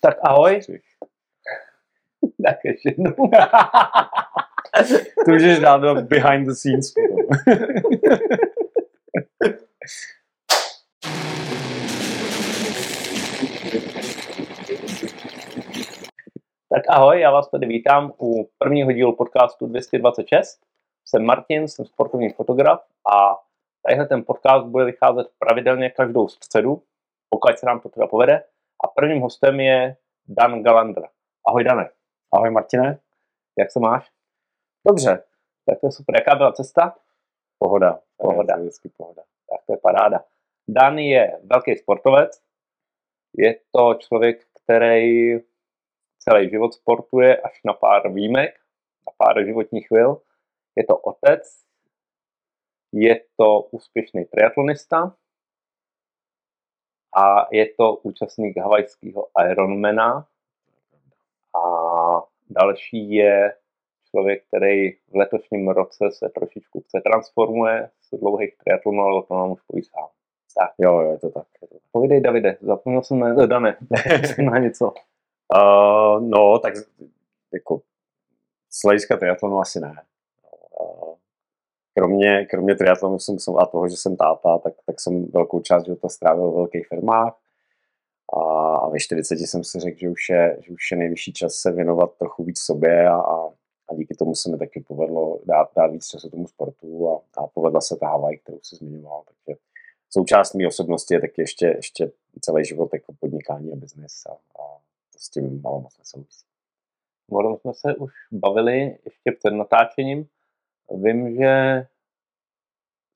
Tak ahoj. tak ještě jednou. to můžeš dát do behind the scenes. tak ahoj, já vás tady vítám u prvního dílu podcastu 226. Jsem Martin, jsem sportovní fotograf a tadyhle ten podcast bude vycházet pravidelně každou středu, pokud se nám to teda povede. A prvním hostem je Dan Galandra. Ahoj Dane. Ahoj Martine. Jak se máš? Dobře. Tak to je super. Jaká byla cesta? Pohoda. Pohoda. Je vždycky pohoda. Tak to je paráda. Dan je velký sportovec. Je to člověk, který celý život sportuje až na pár výjimek, na pár životních chvil. Je to otec, je to úspěšný triatlonista a je to účastník havajského Ironmana a další je člověk, který v letošním roce se trošičku se transformuje z dlouhých triatlonů, ale o tom vám už poví sám. Tak. Jo, jo, je to tak. Povídej, Davide, zapomněl jsem na, Dane, na něco. Uh, no, tak jako z hlediska triatlonu asi ne. Kromě, kromě triatlonu jsem, jsem, a toho, že jsem táta, tak, tak jsem velkou část života strávil v velkých firmách. A, a ve 40 jsem si řekl, že už, je, že už je nejvyšší čas se věnovat trochu víc sobě a, a, a díky tomu se mi taky povedlo dát, dát víc času tomu sportu a, a povedla se ta Havaj, kterou si zmiňoval. Takže součást mé osobnosti je taky ještě, ještě celý život jako podnikání a biznis a, a to s tím malo moc nesouvisí. Tom jsme se už bavili ještě před natáčením. Vím, že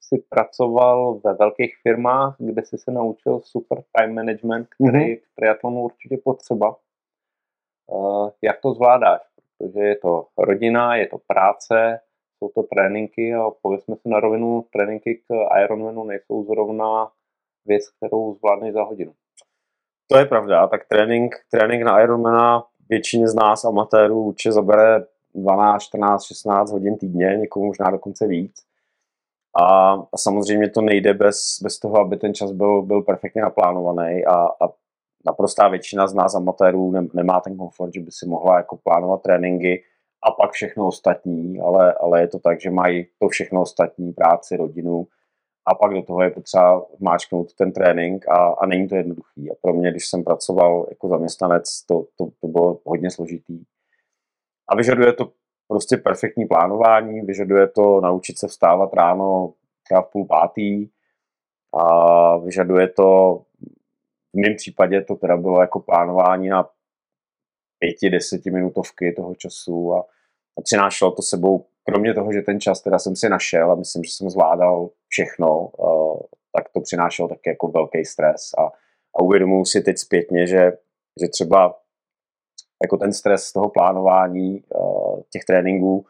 jsi pracoval ve velkých firmách, kde jsi se naučil super time management, který mm-hmm. v triatlonu určitě potřeba. Uh, jak to zvládáš? Protože je to rodina, je to práce, jsou to tréninky a pověsme si na rovinu, tréninky k Ironmanu nejsou zrovna věc, kterou zvládneš za hodinu. To je pravda, tak trénink, trénink na Ironmana většině z nás amatérů určitě zabere 12, 14, 16 hodin týdně, někomu možná dokonce víc. A, a samozřejmě to nejde bez, bez toho, aby ten čas byl, byl perfektně naplánovaný a, a naprostá většina z nás amatérů ne, nemá ten komfort, že by si mohla jako plánovat tréninky a pak všechno ostatní, ale, ale je to tak, že mají to všechno ostatní, práci, rodinu a pak do toho je potřeba máčknout ten trénink a, a není to jednoduchý. A pro mě, když jsem pracoval jako zaměstnanec, to, to, to bylo hodně složitý. A vyžaduje to prostě perfektní plánování, vyžaduje to naučit se vstávat ráno třeba v půl pátý a vyžaduje to, v mém případě to teda bylo jako plánování na pěti, desetiminutovky toho času a, a přinášelo to sebou, kromě toho, že ten čas teda jsem si našel a myslím, že jsem zvládal všechno, tak to přinášelo taky jako velký stres a, a uvědomuji si teď zpětně, že, že třeba jako ten stres z toho plánování uh, těch tréninků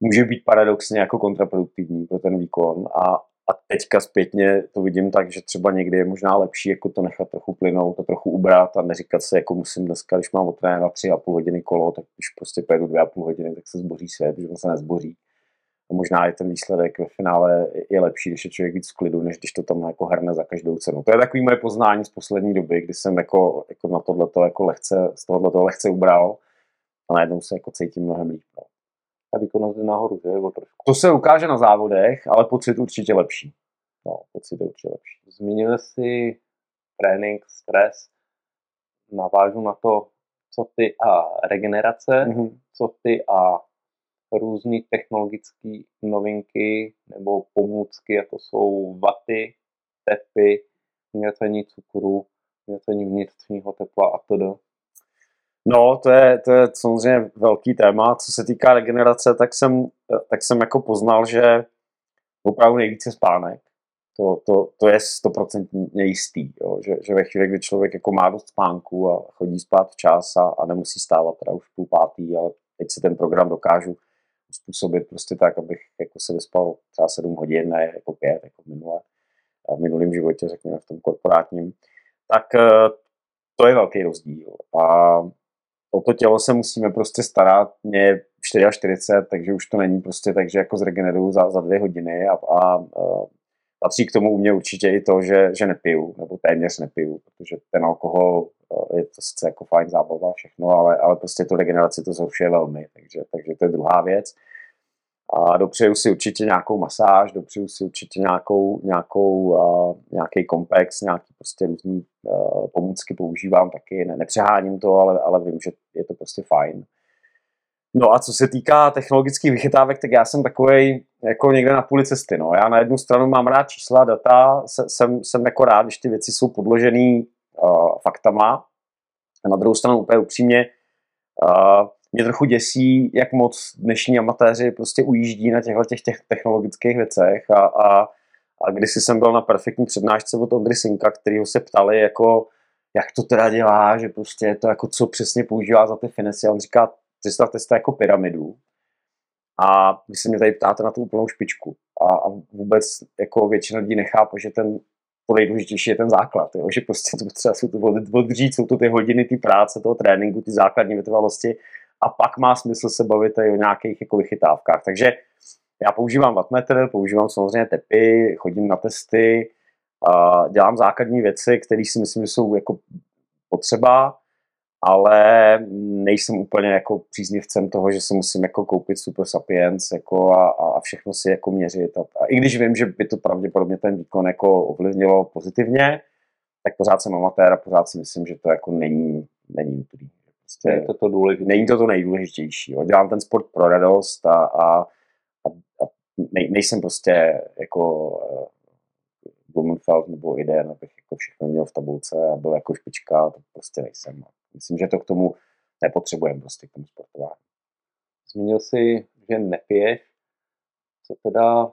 může být paradoxně jako kontraproduktivní pro ten výkon a, a teďka zpětně to vidím tak, že třeba někdy je možná lepší jako to nechat trochu plynout a trochu ubrat a neříkat se, jako musím dneska, když mám na tři a půl hodiny kolo, tak když prostě pojedu dvě a půl hodiny, tak se zboří svět, protože on se nezboří. A možná je ten výsledek ve finále je lepší, když je člověk víc v klidu, než když to tam jako hrne za každou cenu. To je takový moje poznání z poslední doby, kdy jsem jako, jako na tohleto jako lehce, z tohoto lehce ubral a najednou se jako cítím mnohem líp. No. Ta výkonnost jde nahoru, že? To se ukáže na závodech, ale pocit určitě lepší. No, pocit je určitě lepší. Zmínil jsi trénink, stres. Navážu na to, co ty a regenerace, mm-hmm. co ty a různé technologické novinky nebo pomůcky, jako jsou vaty, tepy, měření cukru, měření vnitřního tepla a td. No, to je, to je samozřejmě velký téma. Co se týká regenerace, tak jsem, tak jsem jako poznal, že opravdu nejvíce spánek. To, to, to je stoprocentně jistý, jo? Že, že ve chvíli, kdy člověk jako má dost spánku a chodí spát včas a, a nemusí stávat teda už půl pátý, ale teď si ten program dokážu způsobit prostě tak, abych jako se vyspal třeba 7 hodin, ne jako 5, jako minule, v minulém životě, řekněme v tom korporátním, tak eh, to je velký rozdíl. A o to tělo se musíme prostě starat. Mě 44, takže už to není prostě tak, že jako zregeneruju za, za dvě hodiny a, a, a patří k tomu u mě určitě i to, že, že nepiju, nebo téměř nepiju, protože ten alkohol eh, je to sice jako fajn zábava, všechno, ale, ale prostě tu regeneraci to zhoršuje velmi, takže, takže to je druhá věc. A dopřeju si určitě nějakou masáž, dopřeju si určitě nějakou, nějakou, uh, nějaký komplex, nějaký prostě různý uh, pomůcky používám taky, ne, nepřeháním to, ale, ale vím, že je to prostě fajn. No a co se týká technologických vychytávek, tak já jsem takový jako někde na půli cesty. No. Já na jednu stranu mám rád čísla, data, jsem, jsem jako rád, když ty věci jsou podložený uh, faktama. A na druhou stranu úplně upřímně, uh, mě trochu děsí, jak moc dnešní amatéři prostě ujíždí na těchto těch, těch technologických věcech a, a, a když jsem byl na perfektní přednášce od Ondry Sinka, kterýho se ptali, jako, jak to teda dělá, že prostě to jako co přesně používá za ty finesy a on říká, představte si to jako pyramidu a vy se mě tady ptáte na tu úplnou špičku a, a vůbec jako většina lidí nechápe, že ten to nejdůležitější je ten základ, jo? že prostě to třeba jsou to odřít, jsou to ty hodiny ty práce, toho tréninku, ty základní vytrvalosti a pak má smysl se bavit i o nějakých jako vychytávkách. Takže já používám wattmetr, používám samozřejmě tepy, chodím na testy, a dělám základní věci, které si myslím, že jsou jako potřeba, ale nejsem úplně jako příznivcem toho, že si musím jako koupit Super Sapiens jako a, a všechno si jako měřit. A, a, I když vím, že by to pravděpodobně ten výkon jako ovlivnilo pozitivně, tak pořád jsem amatér a pořád si myslím, že to jako není, není nutný. Prostě je to to důležité. Není to to nejdůležitější. Jo. Dělám ten sport pro radost a, a, a, a nej, nejsem prostě jako uh, Blumenfeld nebo Iden, abych jako všechno měl v tabulce a byl jako špička, to prostě nejsem. Myslím, že to k tomu nepotřebujeme prostě k tomu sportování. Zmínil jsi, že nepiješ. Co teda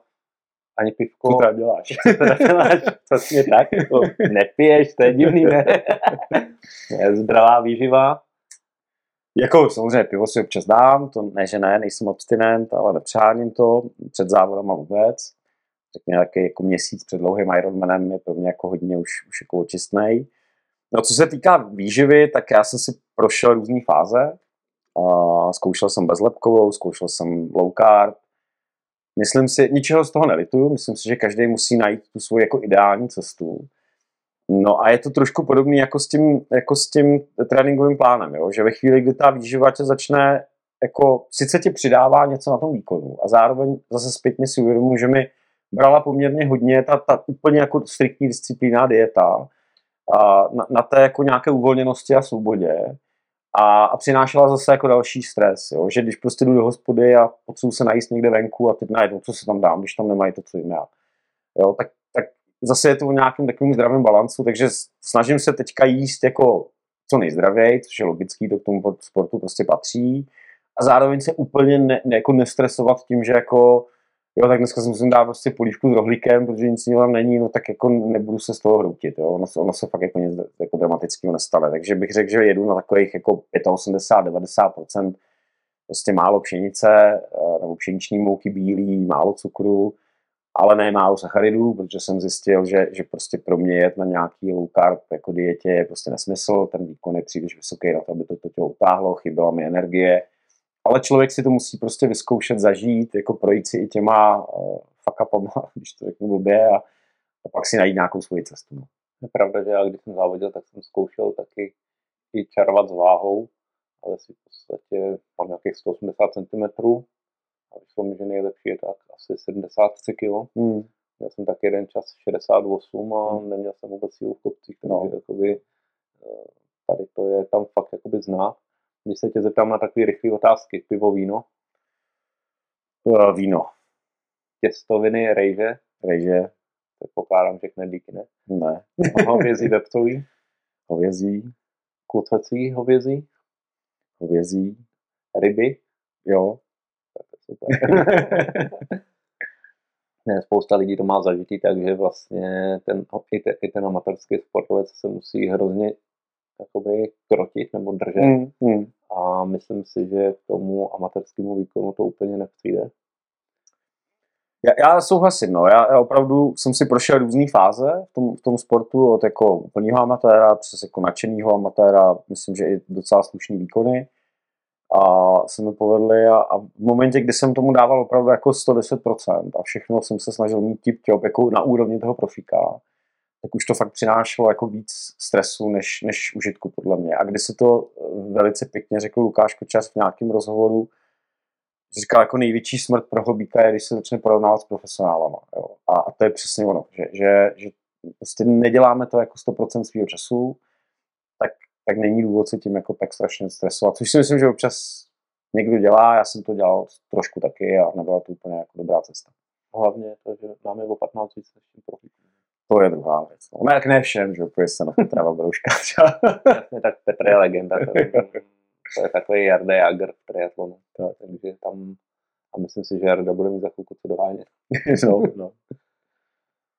ani pivko. Co teda děláš? Co teda děláš? Přesně tak. Jako nepiješ, to je divný, ne? Zdravá výživa. Jako samozřejmě pivo si občas dám, to ne, že ne, nejsem abstinent, ale nepřáním to před závodama vůbec. Řekněme taky jako měsíc před dlouhým Ironmanem je pro mě jako hodně už, už jako očistnej. No co se týká výživy, tak já jsem si prošel různé fáze. Uh, zkoušel jsem bezlepkovou, zkoušel jsem low carb. Myslím si, ničeho z toho nelituju, myslím si, že každý musí najít tu svoji jako ideální cestu. No a je to trošku podobný jako s tím, jako s tím tréninkovým plánem, jo? že ve chvíli, kdy ta výživa tě začne, jako sice ti přidává něco na tom výkonu a zároveň zase zpětně si uvědomuji, že mi brala poměrně hodně ta, ta úplně jako striktní disciplína dieta na, na té jako nějaké uvolněnosti a svobodě a, a přinášela zase jako další stres, jo? že když prostě jdu do hospody a potřebuji se najíst někde venku a teď najednou, co se tam dám, když tam nemají to, co jim já. Jo, tak zase je to v nějakém takovém zdravém balancu, takže snažím se teďka jíst jako co nejzdravěji, což je logický, to k tomu sportu prostě patří. A zároveň se úplně ne, ne, jako nestresovat tím, že jako jo, tak dneska si musím dát prostě polívku s rohlíkem, protože nic jiného tam není, no tak jako nebudu se z toho hroutit, jo. Ono, se, ono se fakt jako nic jako dramatického nestane. Takže bych řekl, že jedu na takových jako 85-90% prostě málo pšenice, eh, nebo pšeniční mouky bílý, málo cukru, ale ne málo sacharidů, protože jsem zjistil, že, že prostě pro mě jet na nějaký low carb jako dietě je prostě nesmysl, ten výkon je příliš vysoký na to, aby to, to tělo utáhlo, chyběla mi energie, ale člověk si to musí prostě vyzkoušet, zažít, jako projít si i těma uh, fuck upama, když to řeknu blbě, a, a pak si najít nějakou svoji cestu. No. Je pravda, že já když jsem závodil, tak jsem zkoušel taky i čarovat s váhou, ale si v podstatě mám nějakých 180 cm, a vyšlo mi, že nejlepší je tak asi 73 kg. Hmm. Měl jsem tak jeden čas 68 a hmm. neměl jsem vůbec sílu v kopcích, takže no. jakoby, eh, tady to je tam fakt jakoby znát. Když se tě zeptám na takové rychlé otázky, pivo, víno? Uh, víno. Těstoviny, rejže? Rejže. To pokládám, že knedlíky, ne? Ne. Hovězí vepřový? Hovězí. Kucecí hovězí? Hovězí. Ryby? Jo. Super. ne, spousta lidí to má zažitý, takže vlastně ten, i, ten, i ten amatérský sportovec se musí hrozně jakoby krotit nebo držet. Mm, mm. Myslím si, že tomu amatérskému výkonu to úplně nepřijde. Já, já souhlasím, no. Já, já opravdu jsem si prošel různé fáze v tom, v tom sportu, od jako úplného amatéra přes jako nadšenýho amatéra, myslím, že i docela slušný výkony. a se mi povedly a, a, v momentě, kdy jsem tomu dával opravdu jako 110% a všechno jsem se snažil mít tip job jako na úrovni toho profíka, tak už to fakt přinášelo jako víc stresu než, než užitku podle mě. A když si to eh, velice pěkně řekl Lukáš Kočas v nějakém rozhovoru, říkal jako největší smrt pro hobíka je, když se začne porovnávat s profesionálama. Jo. A, a to je přesně ono, že, že, že prostě neděláme to jako 100% svého času, tak, tak není důvod se tím jako tak strašně stresovat. Což si myslím, že občas někdo dělá, já jsem to dělal trošku taky a nebyla to úplně jako dobrá cesta. Hlavně to, že máme o 15 víc než tím profíkům. To je druhá věc. No, ne, jak ne všem, že protože se na Petra Babrouška. Jasně, tak Petr je legenda. To, to je takový Jarda Jager v triatlonu. Takže tam, a myslím si, že Jarda bude mít za chvilku co dohánět. no, no.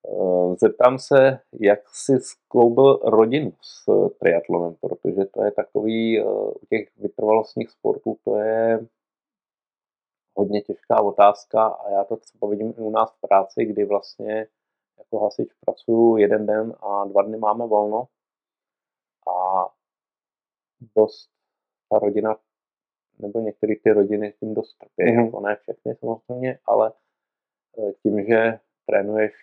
Eh, zeptám se, jak jsi skloubil rodinu s triatlonem, protože to je takový, eh, u těch vytrvalostních sportů, to je hodně těžká otázka a já to třeba vidím i u nás v práci, kdy vlastně jako hasič pracuju jeden den a dva dny máme volno a dost ta rodina, nebo některé ty rodiny tím dost trpí, mm-hmm. jako ne všechny samozřejmě, ale eh, tím, že trénuješ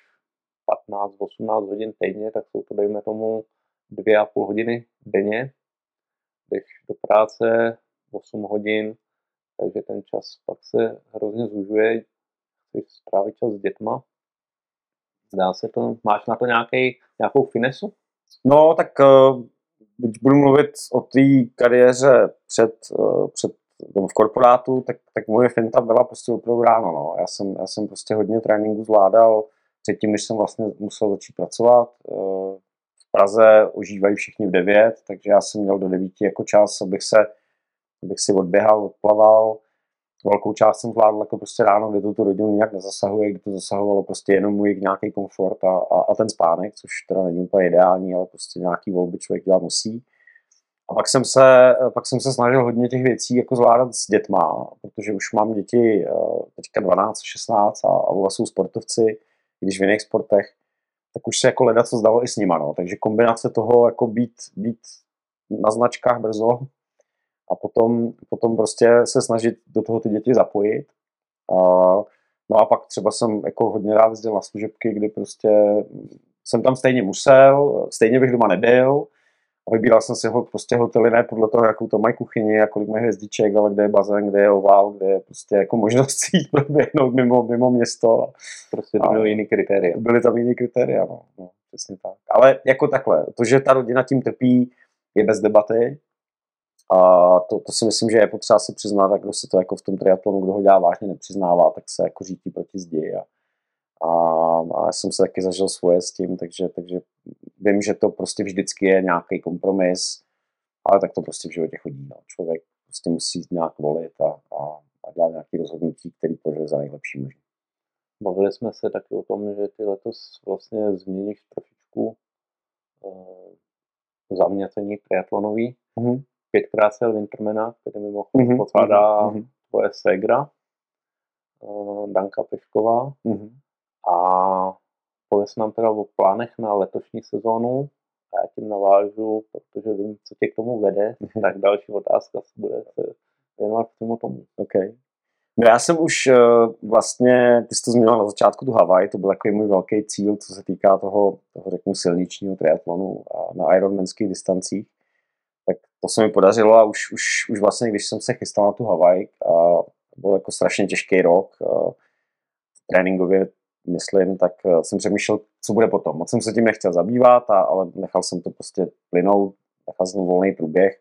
15-18 hodin týdně, tak jsou to, dejme tomu, dvě a půl hodiny denně, jdeš do práce 8 hodin, takže ten čas pak se hrozně zužuje, chceš strávit čas s dětma. Zdá se to, máš na to nějaký, nějakou finesu? No, tak uh, když budu mluvit o té kariéře před, uh, před v korporátu, tak, tak moje finta byla prostě opravdu ráno. No. Já, jsem, já jsem prostě hodně tréninku zvládal předtím, než jsem vlastně musel začít pracovat. Eh, v Praze ožívají všichni v 9, takže já jsem měl do 9 jako čas, abych se abych si odběhal, odplaval. Velkou část jsem zvládl jako prostě ráno, kdy to tu rodinu nějak nezasahuje, kdy to zasahovalo prostě jenom můj nějaký komfort a, a, a, ten spánek, což teda není úplně ideální, ale prostě nějaký volby člověk dělat musí. A pak jsem, se, pak jsem se snažil hodně těch věcí jako zvládat s dětma, protože už mám děti eh, teďka 12, 16 a, a oba jsou sportovci, když v jiných sportech, tak už se jako leda co zdalo i s nima, no. Takže kombinace toho jako být, být na značkách brzo a potom, potom prostě se snažit do toho ty děti zapojit. A, no a pak třeba jsem jako hodně rád jezdil na služebky, kdy prostě jsem tam stejně musel, stejně bych doma nebyl, a vybíral jsem si ho prostě hotely ne podle toho, jakou to mají kuchyni a kolik mají hvězdiček, ale kde je bazén, kde je ovál, kde je prostě jako možnost jít proběhnout mimo, mimo město. Prostě to byly jiný kritéria. Byly tam jiný kritéria, no, no, přesně tak. Ale jako takhle, to, že ta rodina tím trpí, je bez debaty. A to, to si myslím, že je potřeba si přiznat, a kdo si to jako v tom triatlonu, kdo ho dělá vážně, nepřiznává, tak se jako řítí proti zdi. A, a, a já jsem se taky zažil svoje s tím, takže, takže vím, že to prostě vždycky je nějaký kompromis, ale tak to prostě v životě chodí. No. Člověk prostě musí nějak volit a, a, a dělat nějaké rozhodnutí, který považuje za nejlepší možné. Bavili jsme se taky o tom, že ty letos vlastně změníš trošičku uh, zaměření triatlonový. Mm-hmm. Pětkrát se Wintermana, který mimochodem mm-hmm. potvádá mm-hmm. tvoje segra, uh, Danka Pešková. Mm-hmm. A pověs nám teda o plánech na letošní sezónu a já tím navážu, protože vím, co tě k tomu vede, mm-hmm. tak další otázka se bude věnovat k tomu tomu. Okay. No já jsem už uh, vlastně, ty jsi to zmínil na začátku tu Havaj, to byl takový můj velký cíl, co se týká toho, toho řeknu, silničního triatlonu a na Ironmanských distancích. To se mi podařilo a už, už, už vlastně, když jsem se chystal na tu Havaj, a byl jako strašně těžký rok, tréninkově myslím, tak eh, jsem přemýšlel, co bude potom. Moc jsem se tím nechtěl zabývat, a, ale nechal jsem to prostě plynout, nechal jsem volný průběh.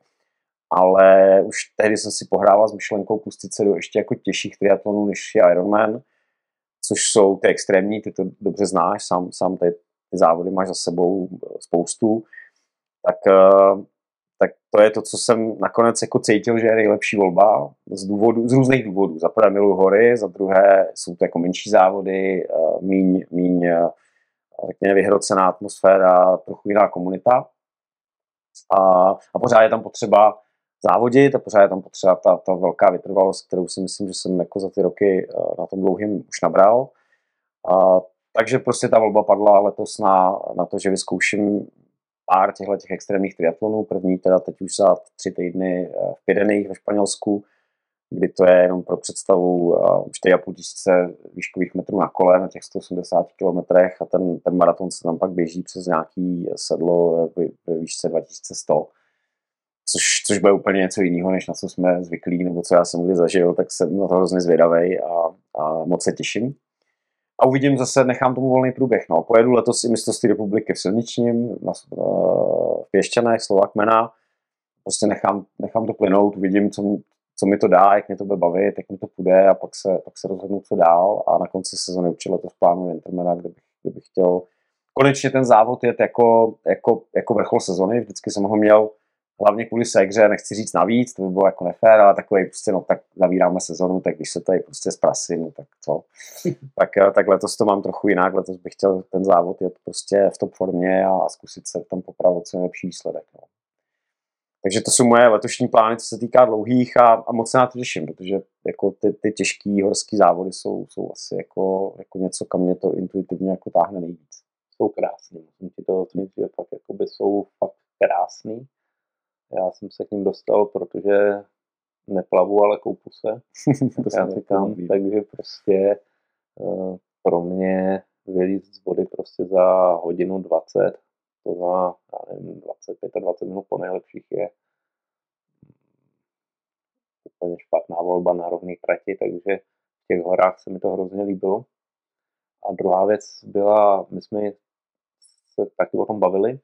Ale už tehdy jsem si pohrával s myšlenkou pustit se do ještě jako těžších triatlonů, než je Ironman, což jsou ty extrémní, ty to dobře znáš, sám, sám ty, ty závody máš za sebou eh, spoustu. Tak eh, tak to je to, co jsem nakonec jako cítil, že je nejlepší volba z, důvodu, z různých důvodů. Za prvé miluji hory, za druhé jsou to jako menší závody, eh, míň, míň eh, řekněme, vyhrocená atmosféra, trochu jiná komunita. A, a pořád je tam potřeba závodit a pořád je tam potřeba ta, ta velká vytrvalost, kterou si myslím, že jsem jako za ty roky eh, na tom dlouhým už nabral. A, takže prostě ta volba padla letos na, na to, že vyzkouším pár těchto těch extrémních triatlonů. První teda teď už za tři týdny eh, v Pyreneích ve Španělsku kdy to je jenom pro představu 4,5 tisíce výškových metrů na kole na těch 180 kilometrech a ten, ten maraton se tam pak běží přes nějaký sedlo ve výšce 2100 což, což bude úplně něco jiného, než na co jsme zvyklí, nebo co já jsem kdy zažil, tak jsem na to hrozně zvědavý a, a moc se těším. A uvidím zase, nechám tomu volný průběh. No. Pojedu letos i mistrovství republiky v silničním, na, v Pěšťanech, Slovakmena. Prostě nechám, nechám to plynout, uvidím, co, co mi to dá, jak mě to bude bavit, jak mi to půjde a pak se, pak se rozhodnu, co dál. A na konci sezóny určitě letos plánu Intermena, kde bych, kde bych chtěl konečně ten závod jet jako, jako, jako vrchol sezony. Vždycky jsem ho měl hlavně kvůli segře, nechci říct navíc, to by bylo jako nefér, ale takový prostě, no tak zavíráme sezonu, tak když se tady prostě zprasí, no tak co. tak, tak letos to mám trochu jinak, letos bych chtěl ten závod jet prostě v top formě a zkusit se tam popravit co nejlepší výsledek. No. Takže to jsou moje letošní plány, co se týká dlouhých a, a moc se na to těším, protože jako ty, ty těžké horské závody jsou, jsou asi jako, jako něco, kam mě to intuitivně jako táhne nejvíc. Jsou krásný, musím ti to že fakt jakoby jsou fakt krásný já jsem se k ním dostal, protože neplavu, ale koupu se. to já říkám, takže prostě uh, pro mě vylízt z vody prostě za hodinu 20, to za, já nevím, 25 a 20 minut po nejlepších je úplně špatná volba na rovný trati, takže v těch horách se mi to hrozně líbilo. A druhá věc byla, my jsme se taky o tom bavili,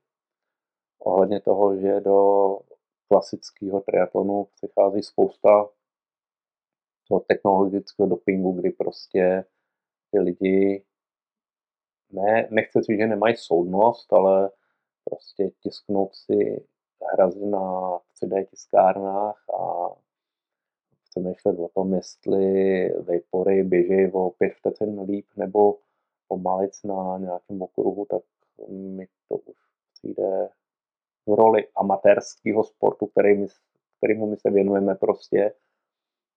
ohledně toho, že do klasického triatlonu přichází spousta toho technologického dopingu, kdy prostě ty lidi ne, nechce si, že nemají soudnost, ale prostě tisknout si hrazy na 3D tiskárnách a přemýšlet o tom, jestli vapory běží o pět vteřin líp nebo pomalit na nějakém okruhu, tak mi to už přijde roli amatérského sportu, který my, kterýmu my se věnujeme prostě,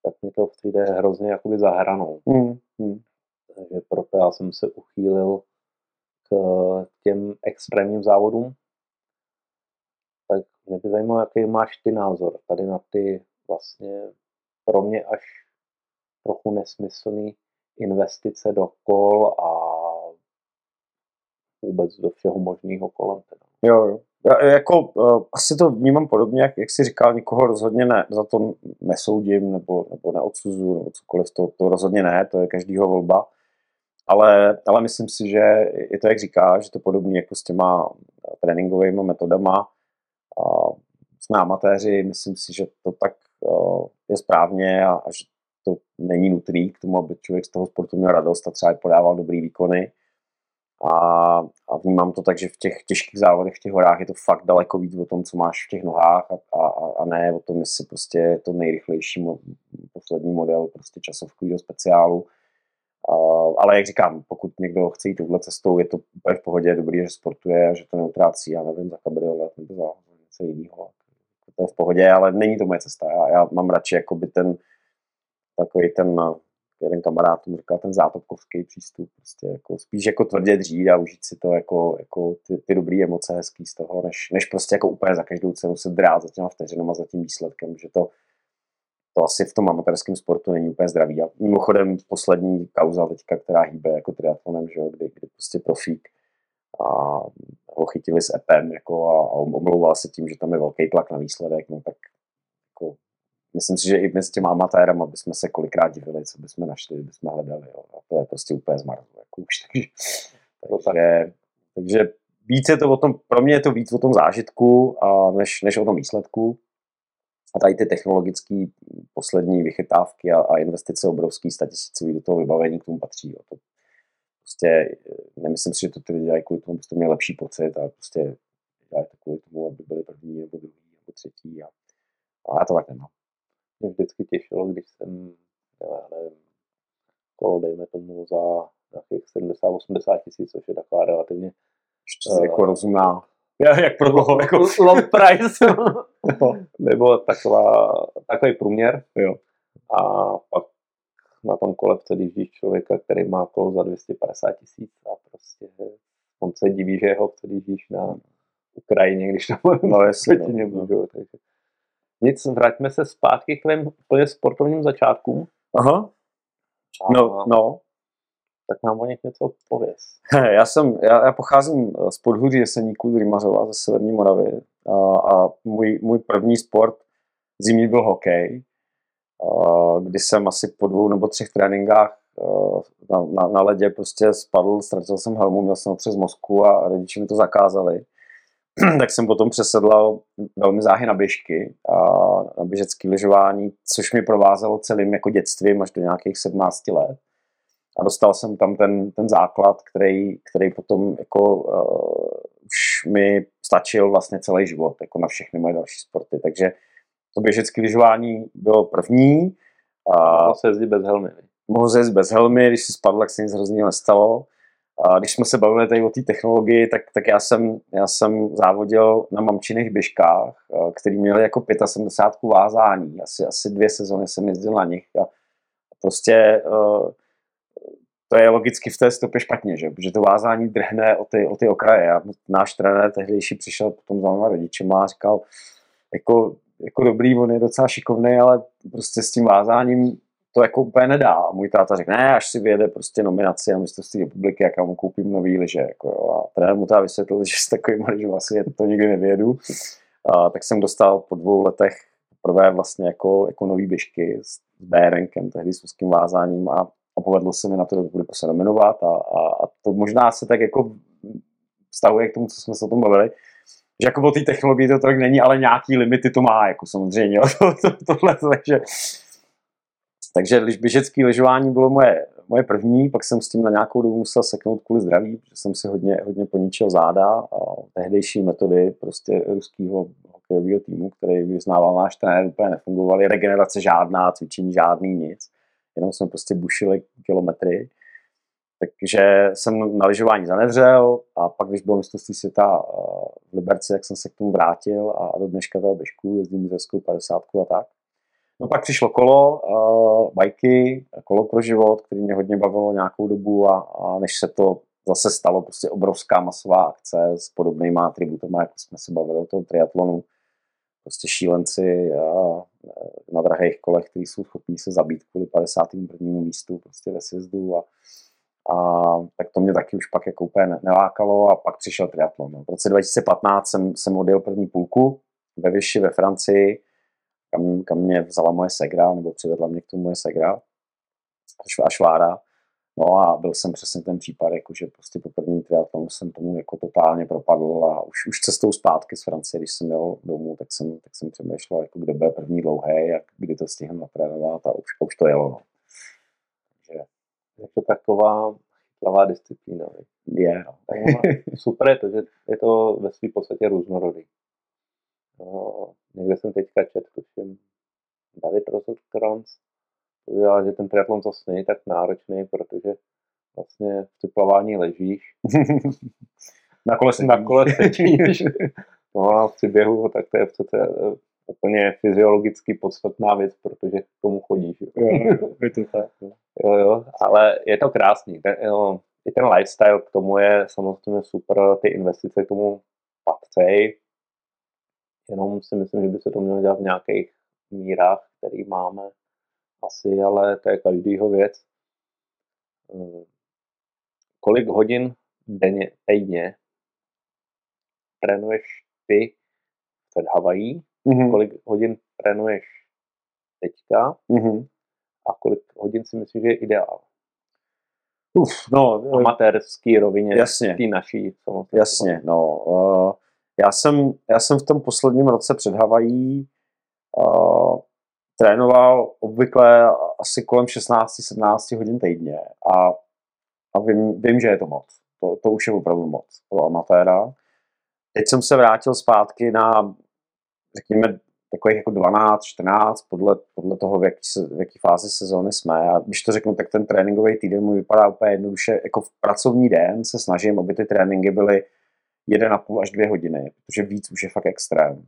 tak mi to přijde hrozně jakoby za hranou. Mm, mm. Takže proto já jsem se uchýlil k těm extrémním závodům. Tak mě by zajímalo, jaký máš ty názor tady na ty vlastně pro mě až trochu nesmyslný investice do kol a vůbec do všeho možného kolem. Teda. Jo. Já, jako, uh, asi to vnímám podobně, jak, jak jsi říkal, nikoho rozhodně ne, za to nesoudím nebo, nebo neodsuzuju nebo cokoliv, to, to rozhodně ne, to je každýho volba. Ale, ale myslím si, že je to, jak říká, že to podobně jako s těma tréninkovými metodama. Uh, jsme amatéři, myslím si, že to tak uh, je správně a, a že to není nutné k tomu, aby člověk z toho sportu měl radost a třeba podával dobrý výkony. A, a vnímám to tak, že v těch těžkých závodech, v těch horách je to fakt daleko víc o tom, co máš v těch nohách a, a, a ne o tom, jestli prostě je to nejrychlejší mo, poslední model prostě časovkového speciálu. A, ale jak říkám, pokud někdo chce jít touhle cestou, je to úplně v pohodě, dobrý, že sportuje a že to neutrácí, já nevím, za kabriolet nebo za něco jiného. To je v pohodě, ale není to moje cesta. Já, já mám radši jakoby ten takový ten jeden kamarád mu říkal ten zátopkovský přístup, prostě jako spíš jako tvrdě dřít a užít si to jako, jako ty, ty dobré emoce hezký z toho, než, než prostě jako úplně za každou cenu se drát za těma vteřinama, za tím výsledkem, že to, to asi v tom amatérském sportu není úplně zdravý. A mimochodem poslední kauza teďka, která hýbe jako triatlonem, že jo, kdy, kdy prostě profík a ho chytili s EPem jako a, a omlouval se tím, že tam je velký tlak na výsledek, no tak myslím si, že i mezi těma amatérama bychom se kolikrát divili, co bychom našli, bychom hledali. Jo. A to je prostě úplně zmarzlo. Jako už, takže, takže, takže víc je to o tom, pro mě je to víc o tom zážitku, a než, než o tom výsledku. A tady ty technologické poslední vychytávky a, a investice obrovský statisícový do toho vybavení k tomu patří. Jo. To prostě nemyslím si, že to ty lidi dělají kvůli tomu, abyste měli lepší pocit, ale prostě dělají to kvůli tomu, aby byli první nebo druhý nebo třetí. A, a já to tak nemám mě vždycky těšilo, když jsem, já nevím, kolo, dejme tomu za nějakých 70-80 tisíc, což je taková relativně uh, jako rozumná. Jak pro koho? Jako... Low price. nebo taková, takový průměr. Jo. A pak na tom kole předjíždíš člověka, který má kolo za 250 tisíc a prostě on se diví, že ho předjíždíš na Ukrajině, když tam no, jestli, no, no. takže Nic, vraťme se zpátky k tvým úplně sportovním začátkům. Aha. No, no. Tak nám o nich něco pověz. Já, jsem, já, já pocházím z podhůří Jeseníků z Rymařova, ze Severní Moravy a, a můj, můj první sport zimní byl hokej, a, kdy jsem asi po dvou nebo třech tréninkách na, na, na ledě prostě spadl, ztratil jsem helmu, měl jsem přes mozku a rodiče mi to zakázali. tak jsem potom přesedlal velmi záhy na běžky a na běžecké lyžování, což mi provázelo celým jako dětstvím až do nějakých 17 let. A dostal jsem tam ten, ten základ, který, který potom jako uh, už mi stačil vlastně celý život, jako na všechny moje další sporty. Takže to běžecké lyžování bylo první. A mohl se jezdit bez helmy. Mohl se jezdit bez helmy, když si spadl, tak se nic hrozného nestalo. A když jsme se bavili tady o té technologii, tak, tak já, jsem, já jsem závodil na mamčiných běžkách, který měly jako 75 vázání. Asi, asi dvě sezóny jsem jezdil na nich. A prostě to je logicky v té stopě špatně, že? protože to vázání drhne o ty, o ty okraje. A náš trenér tehdejší přišel potom za mnou rodičema a říkal, jako, jako dobrý, on je docela šikovný, ale prostě s tím vázáním to jako úplně nedá. A můj táta řekne, ne, až si vyjede prostě nominaci na mistrovství republiky, jak já mu koupím nový liže. Jako, jo. A trenér mu teda vysvětlil, že s takovým ližem asi to nikdy nevědu. A, tak jsem dostal po dvou letech prvé vlastně jako, jako nový běžky s BRNkem, tehdy s úzkým vázáním a, a povedlo se mi na to, budu se nominovat a, a, a, to možná se tak jako vztahuje k tomu, co jsme se o tom bavili, že jako o té technologii to tak není, ale nějaký limity to má, jako samozřejmě, to, to, tohle, takže takže běžecké lyžování bylo moje, moje první, pak jsem s tím na nějakou dobu musel seknout kvůli zdraví, protože jsem si hodně, hodně poničil záda a tehdejší metody prostě ruského hokejového týmu, který vyznával náš trenér, úplně nefungovaly, regenerace žádná, cvičení žádný, nic. Jenom jsme prostě bušili kilometry. Takže jsem na lyžování zanevřel a pak, když bylo mistrovství světa eh, v Liberci, jak jsem se k tomu vrátil a do dneška toho běžku jezdím zerskou 50 a tak. No pak přišlo kolo, uh, bajky, kolo pro život, který mě hodně bavilo nějakou dobu a, a než se to zase stalo prostě obrovská masová akce s podobnými atributami, jako jsme se bavili o tom triatlonu. Prostě šílenci uh, na drahých kolech, kteří jsou schopní se zabít kvůli 51. místu prostě ve sjezdu a, a tak to mě taky už pak jako úplně nelákalo a pak přišel triatlon. No. V roce 2015 jsem, jsem odjel první půlku ve Vyši ve Francii, kam, kam mě vzala moje segra, nebo přivedla mě k tomu moje segra a švára. No a byl jsem přesně ten případ, jako že prostě po prvním triatlonu jsem tomu jako totálně propadl a už, už cestou zpátky z Francie, když jsem jel domů, tak jsem, tak jsem přemýšlel, jako kde bude první dlouhé, jak kdy to stihnu natrénovat a už, už to jelo. No. Takže je to taková chytlavá disciplína. Je. No. Super je to, že je to ve své podstatě různorodý. No, někde jsem teďka četl, tuším, David Rosenkranz, udělal, že ten triatlon zase není tak náročný, protože vlastně v plavání ležíš. na kole se na kole sedíš. no a při běhu, tak to je v to je úplně fyziologicky podstatná věc, protože k tomu chodíš. Jo, je to tak. Jo, jo, ale je to krásný. Ten, jo, I ten lifestyle k tomu je samozřejmě super, ty investice k tomu patří, Jenom si myslím, že by se to mělo dělat v nějakých mírách, který máme asi, ale to je každýho věc. Hmm. Kolik hodin denně, týdně trénuješ ty před Havají? Mm-hmm. Kolik hodin trénuješ teďka? Mm-hmm. A kolik hodin si myslíš, že je ideál? Uf, no, amatérský rovině, jasně, tý naší. Samozřejmě. Jasně, no. Uh, já jsem, já jsem v tom posledním roce před Havají uh, trénoval obvykle asi kolem 16-17 hodin týdně a, a vím, vím, že je to moc. To, to už je opravdu moc pro amatéra. Teď jsem se vrátil zpátky na, řekněme, takových jako 12, 14, podle, podle toho, v jaký, se, v jaký fázi sezóny jsme. A když to řeknu, tak ten tréninkový týden mu vypadá úplně jednoduše. Jako v pracovní den se snažím, aby ty tréninky byly 1,5 až 2 hodiny, protože víc už je fakt extrém.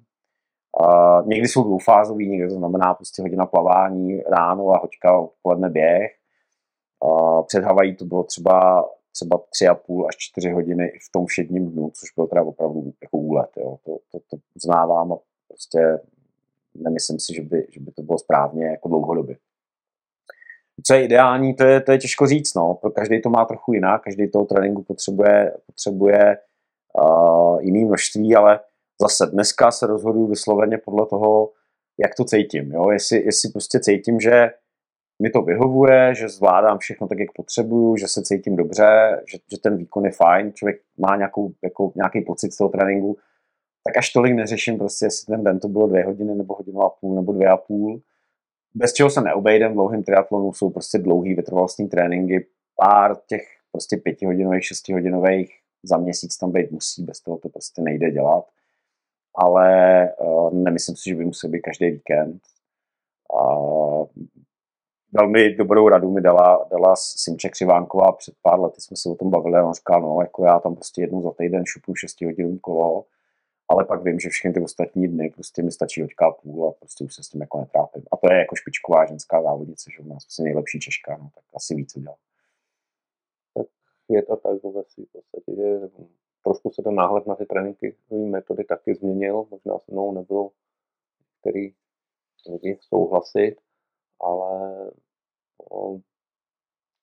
Uh, někdy jsou dvoufázový, někdy to znamená prostě hodina plavání ráno a hoďka odpoledne běh. Uh, před Havají to bylo třeba třeba tři a půl až čtyři hodiny v tom všedním dnu, což byl teda opravdu jako úlet. Jo. To, to, to uznávám a prostě nemyslím si, že by, že by to bylo správně jako dlouhodobě. Co je ideální, to je, to je těžko říct, no. Každý to má trochu jinak, každý toho tréninku potřebuje, potřebuje uh, jiný množství, ale zase dneska se rozhoduju vysloveně podle toho, jak to cítím. Jo? Jestli, jestli prostě cítím, že mi to vyhovuje, že zvládám všechno tak, jak potřebuju, že se cítím dobře, že, že ten výkon je fajn, člověk má nějakou, jako, nějaký pocit z toho tréninku, tak až tolik neřeším prostě, jestli ten den to bylo dvě hodiny, nebo hodinu a půl, nebo dvě a půl. Bez čeho se neobejdem v dlouhým triatlonu jsou prostě dlouhý vytrvalostní tréninky, pár těch prostě pětihodinových, šestihodinových za měsíc tam být musí, bez toho to prostě nejde dělat. Ale uh, nemyslím si, že by musel být každý víkend. Uh, velmi dobrou radu mi dala, dala Simče Křivánková před pár lety, jsme se o tom bavili a on říkal, no, jako já tam prostě jednou za týden šupnu 6 hodinový kolo, ale pak vím, že všechny ty ostatní dny prostě mi stačí hoďka a půl a prostě už se s tím jako netrápím. A to je jako špičková ženská závodnice, že u nás prostě nejlepší Češka, no, tak asi víc udělá. Tak je to tak v podstatě, že trošku se ten náhled na ty tréninky metody taky změnil, možná se mnou nebylo který lidi souhlasit, ale no,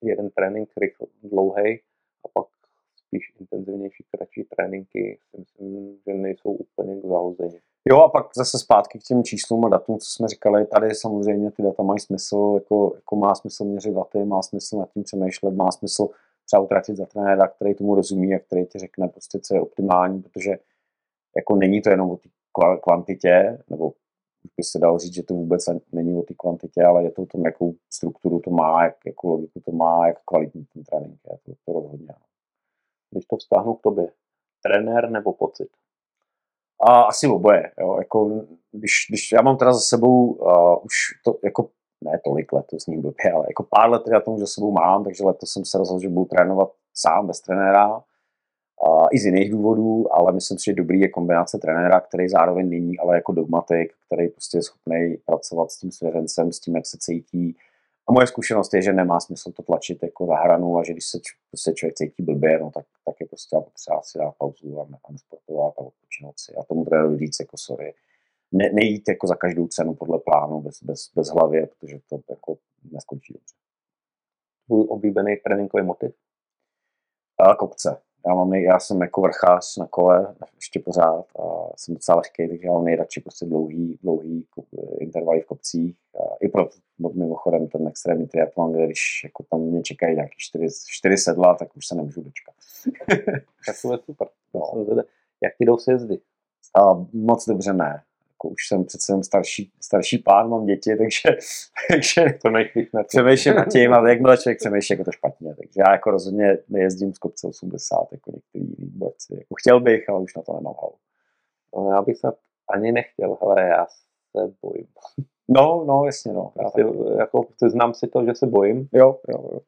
jeden trénink rychl, dlouhý a pak spíš intenzivnější, kratší tréninky si myslím, že nejsou úplně k zahození. Jo a pak zase zpátky k těm číslům a datům, co jsme říkali, tady samozřejmě ty data mají smysl, jako, jako má smysl měřit daty, má smysl nad tím přemýšlet, má smysl třeba utratit za trenéra, který tomu rozumí a který ti řekne prostě, co je optimální, protože jako není to jenom o té kvantitě, nebo by se dalo říct, že to vůbec není o té kvantitě, ale je to o tom, jakou strukturu to má, jak, jakou logiku to má, jak kvalitní ten trénink je. To, to rozhodně. Když to vztáhnu k tobě, trenér nebo pocit? A asi oboje. Jo. Jako, když, když já mám teda za sebou uh, už to, jako ne tolik let, to zní blbě, ale jako pár let já tomu za sebou mám, takže letos jsem se rozhodl, že budu trénovat sám bez trenéra i z jiných důvodů, ale myslím si, že dobrý je kombinace trenéra, který zároveň není, ale jako dogmatik, který prostě je schopný pracovat s tím svěřencem, s tím, jak se cítí. A moje zkušenost je, že nemá smysl to tlačit jako za hranu a že když se, prostě člověk cítí blbě, no, tak, tak je prostě potřeba si dát pauzu a, a sportovat a odpočinout si. A tomu trenérovi říct jako sorry. Ne, nejít jako za každou cenu podle plánu bez, bez, bez hlavy, protože to jako neskončí dobře. Tvůj oblíbený tréninkový motiv? A kopce já, mám nej, já jsem jako vrchář na kole ještě pořád a jsem docela lehký, takže já mám nejradši prostě dlouhý, dlouhý intervaly v kopcích. A I pro mimochodem ten extrémní triatlon, kde když jako tam mě čekají nějaký čtyři, čtyři sedla, tak už se nemůžu dočkat. tak to je super. No. Jak ti jdou sjezdy? A moc dobře ne jako už jsem přece jen starší, starší pán, mám děti, takže, takže přemýšlím nad tím, ale jakmile člověk přemýšlí, jako to špatně. Takže já jako rozhodně nejezdím z kopce 80, jako některý jiný borci. Jako chtěl bych, ale už na to nemám hlavu. No, já bych snad ani nechtěl, ale já se bojím. No, no, jasně, no. Já si, jako, znám si to, že se bojím. Jo, jo, jo.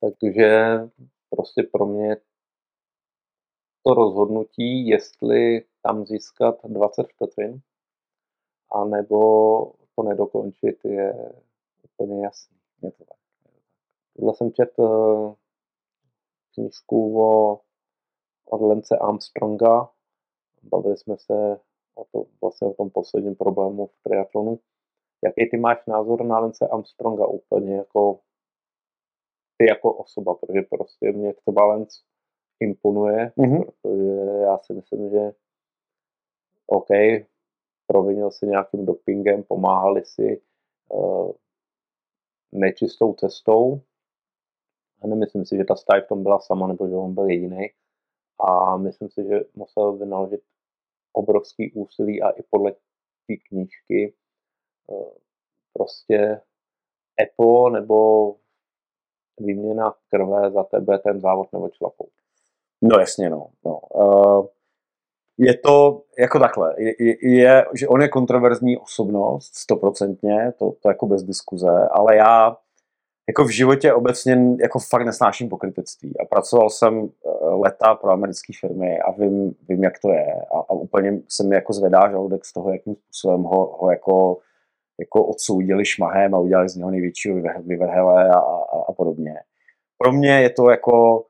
Takže prostě pro mě to rozhodnutí, jestli tam získat 20 vteřin, anebo to nedokončit, je úplně jasný. Je to tak. Tohle jsem četl eh, knižku o, od Lence Armstronga. Bavili jsme se o, to, vlastně o tom posledním problému v triatlonu. Jaký ty máš názor na Lence Armstronga úplně jako ty jako osoba, protože prostě mě třeba Lence imponuje, mm-hmm. protože já si myslím, že OK, provinil si nějakým dopingem, pomáhali si uh, nečistou cestou. A nemyslím si, že ta stáj v tom byla sama, nebo že on byl jediný. A myslím si, že musel vynaložit obrovský úsilí a i podle té knížky uh, prostě EPO nebo výměna krve za tebe ten závod nebo člapou. No jasně, no. no. Uh, je to jako takhle, je, je, že on je kontroverzní osobnost, stoprocentně, to, to jako bez diskuze, ale já jako v životě obecně jako fakt nesnáším pokrytectví. A pracoval jsem uh, leta pro americké firmy a vím, vím jak to je. A, a úplně se mi jako zvedá žaludek z toho, jakým způsobem ho, ho jako, jako odsoudili šmahem a udělali z něho největšího vyvrhele a, a, a podobně. Pro mě je to jako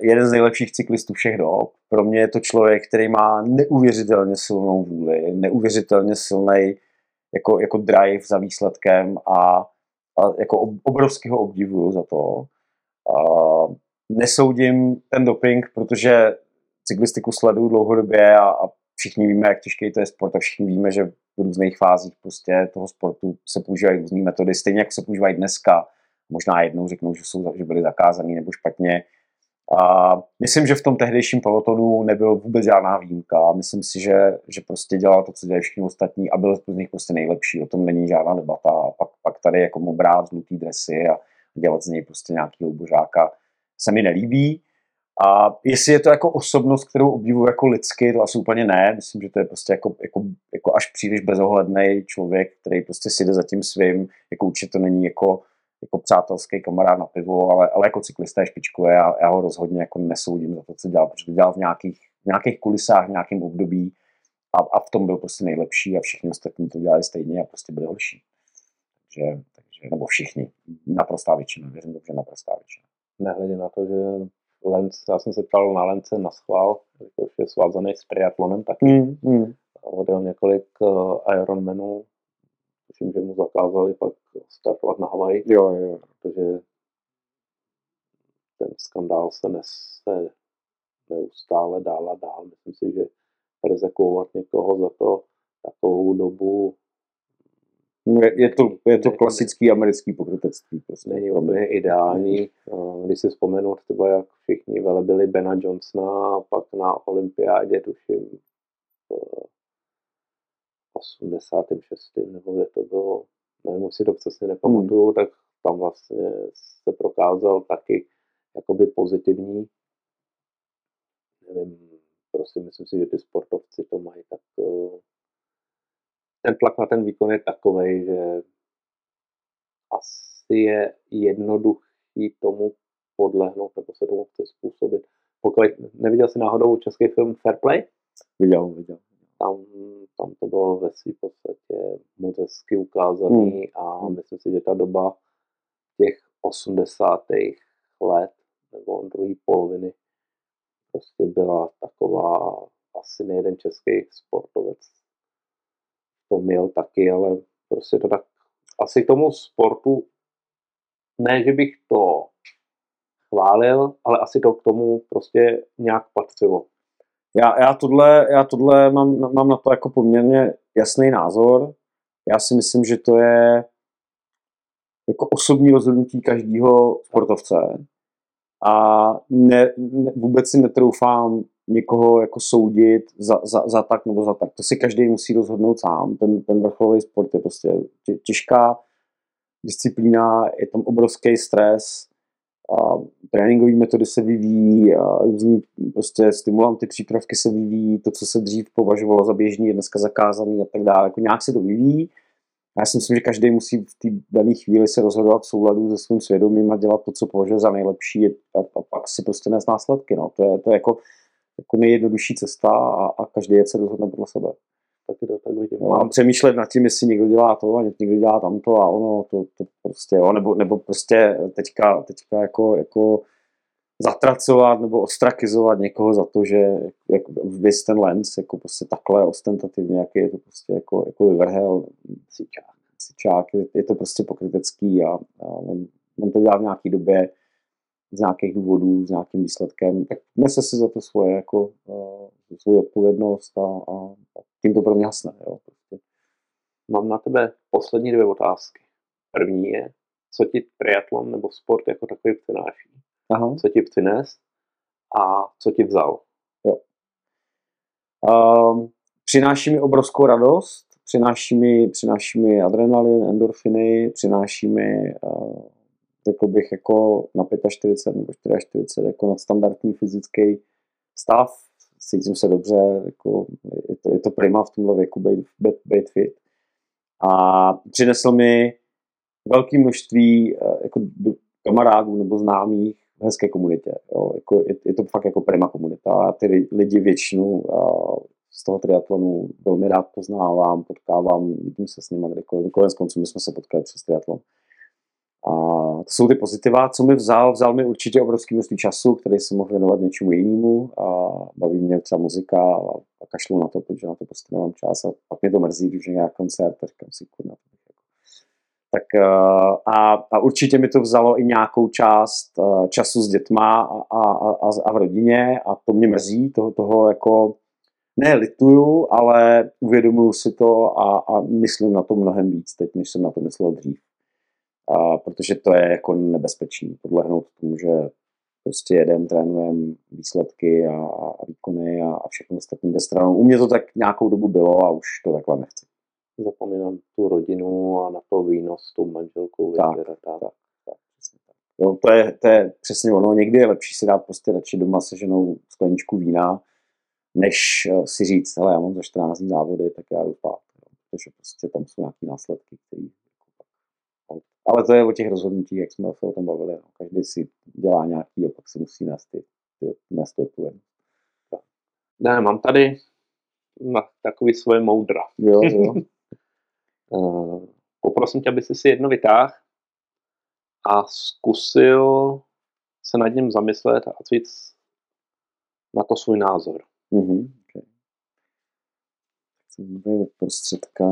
jeden z nejlepších cyklistů všech dob. Pro mě je to člověk, který má neuvěřitelně silnou vůli, neuvěřitelně silný jako, jako drive za výsledkem a, a jako obrovského obdivuju za to. A nesoudím ten doping, protože cyklistiku sleduju dlouhodobě a, a všichni víme, jak těžký to je sport a všichni víme, že v různých fázích prostě toho sportu se používají různé metody, stejně jako se používají dneska. Možná jednou řeknou, že, jsou, že byly zakázané nebo špatně. A myslím, že v tom tehdejším pelotonu nebyl vůbec žádná výjimka. Myslím si, že, že prostě dělal to, co dělají všichni ostatní a byl z nich prostě nejlepší. O tom není žádná debata. A pak, pak tady jako mu brát žlutý dresy a dělat z něj prostě nějaký božáka se mi nelíbí. A jestli je to jako osobnost, kterou obdivuju jako lidsky, to asi úplně ne. Myslím, že to je prostě jako, jako, jako až příliš bezohledný člověk, který prostě si jde za tím svým. Jako určitě to není jako, jako přátelský kamarád na pivo, ale, ale jako cyklista je špičkové a já ho rozhodně jako nesoudím za to, co dělal, protože to dělal v nějakých, v nějakých kulisách, v nějakém období a, a v tom byl prostě nejlepší a všichni ostatní to dělali stejně a prostě byli horší. Takže, takže nebo všichni, naprostá většina, věřím dobře, naprostá většina. Nehledě na to, že Lenz, já jsem se ptal na Lence na schvál, jakož je svázaný s triatlonem taky. Mm, mm. Odjel několik uh, Ironmanů, tuším, že mu zakázali pak startovat na Havaji, jo, jo. protože ten skandál se nese neustále dál a dál. Myslím si, že rezekovat někoho za to takovou dobu je, je, to, je to klasický americký pokrytectví. Prostě. Není úplně ideální. Když si vzpomenu třeba, jak všichni velebili Bena Johnsona a pak na olympiádě, tuším, v 86. nebo kde to bylo, nevím, si to přesně nepamatuju, hmm. tak tam vlastně se prokázal taky jakoby pozitivní. Nevím, prostě myslím si, že ty sportovci to mají tak eh, ten tlak na ten výkon je takový, že asi je jednoduchý tomu podlehnout, nebo se tomu chce způsobit. Pokud neviděl jsi náhodou český film Fair Play? Viděl, viděl. Tam, tam to bylo ve svým podstatě moc hezky ukázaný hmm. a hmm. myslím si, že ta doba těch 80. let nebo druhé poloviny prostě byla taková asi nejeden český sportovec to měl taky, ale prostě to tak asi k tomu sportu ne, že bych to chválil, ale asi to k tomu prostě nějak patřilo. Já, já, tohle, já tohle mám, mám na to jako poměrně jasný názor. Já si myslím, že to je jako osobní rozhodnutí každého sportovce a ne, ne, vůbec si netroufám někoho jako soudit za, za, za tak nebo za tak. To si každý musí rozhodnout sám. Ten, ten vrcholový sport je prostě těžká disciplína, je tam obrovský stres, a tréninkové metody se vyvíjí, a různý prostě stimulanty, přípravky se vyvíjí, to, co se dřív považovalo za běžný, je dneska zakázaný a tak dále. Jako nějak se to vyvíjí. Já si myslím, že každý musí v té dané chvíli se rozhodovat v souladu se svým svědomím a dělat to, co považuje za nejlepší a, a pak si prostě nést následky. No. To, je, to je jako jako nejjednodušší cesta a, a každý je se rozhodne pro sebe. Taky to tak vidím. No, a přemýšlet nad tím, jestli někdo dělá to a někdo dělá tamto a ono, to, to prostě, jo, nebo, nebo prostě teďka, teďka jako, jako zatracovat nebo ostrakizovat někoho za to, že jak, vys ten lens, jako prostě takhle ostentativně, jaký je to prostě jako, jako vyvrhel sičák, sičák je, je, to prostě pokrytecký a, a on, on, to dělá v nějaký době, z nějakých důvodů, s nějakým výsledkem, tak nese si za to svoje, jako, uh, svou odpovědnost a, a, a tím to pro mě hasne. Jo, prostě. Mám na tebe poslední dvě otázky. První je, co ti triatlon nebo sport jako takový přináší? Aha. Co ti přines a co ti vzal? Jo. Um, přináší mi obrovskou radost, přináší mi, přináší mi adrenalin, endorfiny, přináší mi uh, řekl bych, jako na 45 nebo 44 jako nadstandardní fyzický stav. Cítím se dobře, jako je, to, je to prima v tomhle věku být, být, fit. A přinesl mi velké množství eh, jako kamarádů nebo známých v hezké komunitě. Jo. Jako, je, je, to fakt jako prima komunita. A ty lidi většinu z toho triatlonu velmi rád poznávám, potkávám, vidím se s nimi kdekoliv. Konec konců my jsme se potkali přes triatlon A to jsou ty pozitiva. Co mi vzal? Vzal mi určitě obrovský množství času, který se mohl věnovat něčemu jinému a baví mě třeba muzika a, a kašlu na to, protože na to prostě nemám čas a pak mě to mrzí, když je nějak koncert a říkám si, kurna, jako. tak eh, a, a, určitě mi to vzalo i nějakou část eh, času s dětma a, a, a, a v rodině a to mě mrzí, toho, toho jako ne lituju, ale uvědomuju si to a, a myslím na to mnohem víc teď, než jsem na to myslel dřív a protože to je jako nebezpečný podlehnout tomu, že prostě jeden trénujeme výsledky a, a výkony a, a všechno ostatní jde stranou. U mě to tak nějakou dobu bylo a už to takhle nechci. Zapomínám tu rodinu a na to víno s tou manželkou. Tak, tak, tak, tak, tak. Jo, to, je, to je přesně ono. Někdy je lepší si dát prostě radši doma se ženou skleničku vína, než eh, si říct, hele, já mám za 14 dní závody, tak já jdu spát. Protože prostě tam jsou nějaké následky, které ale to je o těch rozhodnutích, jak jsme se o tom bavili. No. Každý si dělá nějaký a pak si musí nést, ty, nést Ne, mám tady takový svoje moudra. Jo, jo. Eh, poprosím tě, aby si si jedno vytáhl a zkusil se nad ním zamyslet a říct na to svůj názor. Mm-hmm. Okay. Jsem prostředka.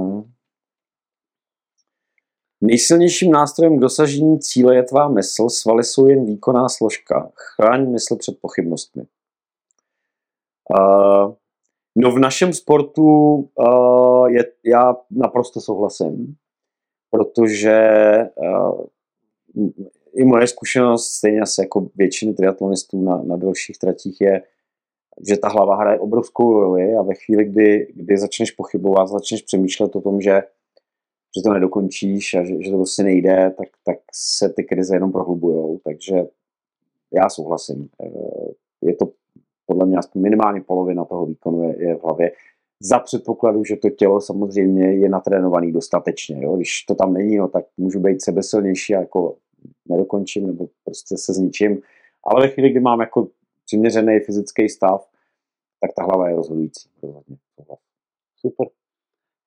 Nejsilnějším nástrojem k dosažení cíle je tvá mysl, svaly jsou jen výkonná složka. Chráň mysl před pochybnostmi. Uh, no v našem sportu uh, je, já naprosto souhlasím, protože uh, i moje zkušenost, stejně asi jako většiny triatlonistů na, na delších tratích je, že ta hlava hraje obrovskou roli a ve chvíli, kdy, kdy začneš pochybovat, začneš přemýšlet o tom, že že to nedokončíš a že, že to prostě nejde, tak, tak se ty krize jenom prohlubujou. Takže já souhlasím. Eh, je to podle mě minimálně polovina toho výkonu je, je v hlavě. Za předpokladu, že to tělo samozřejmě je natrénovaný dostatečně. Jo? Když to tam není, no, tak můžu být sebesilnější a jako nedokončím nebo prostě se zničím. Ale ve chvíli, kdy mám jako přiměřený fyzický stav, tak ta hlava je rozhodující. Super.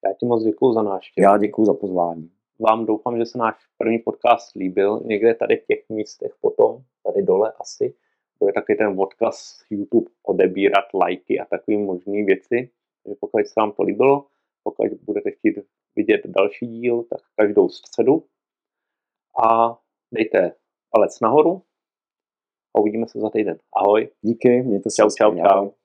Já ti moc děkuji za návštěvu. Já děkuji za pozvání. Vám doufám, že se náš první podcast líbil. Někde tady v těch místech potom, tady dole asi, bude taky ten podcast YouTube odebírat lajky a takové možné věci. Takže pokud se vám to líbilo, pokud budete chtít vidět další díl, tak každou středu. A dejte palec nahoru a uvidíme se za týden. Ahoj. Díky, mějte se. Čau, čau, čau.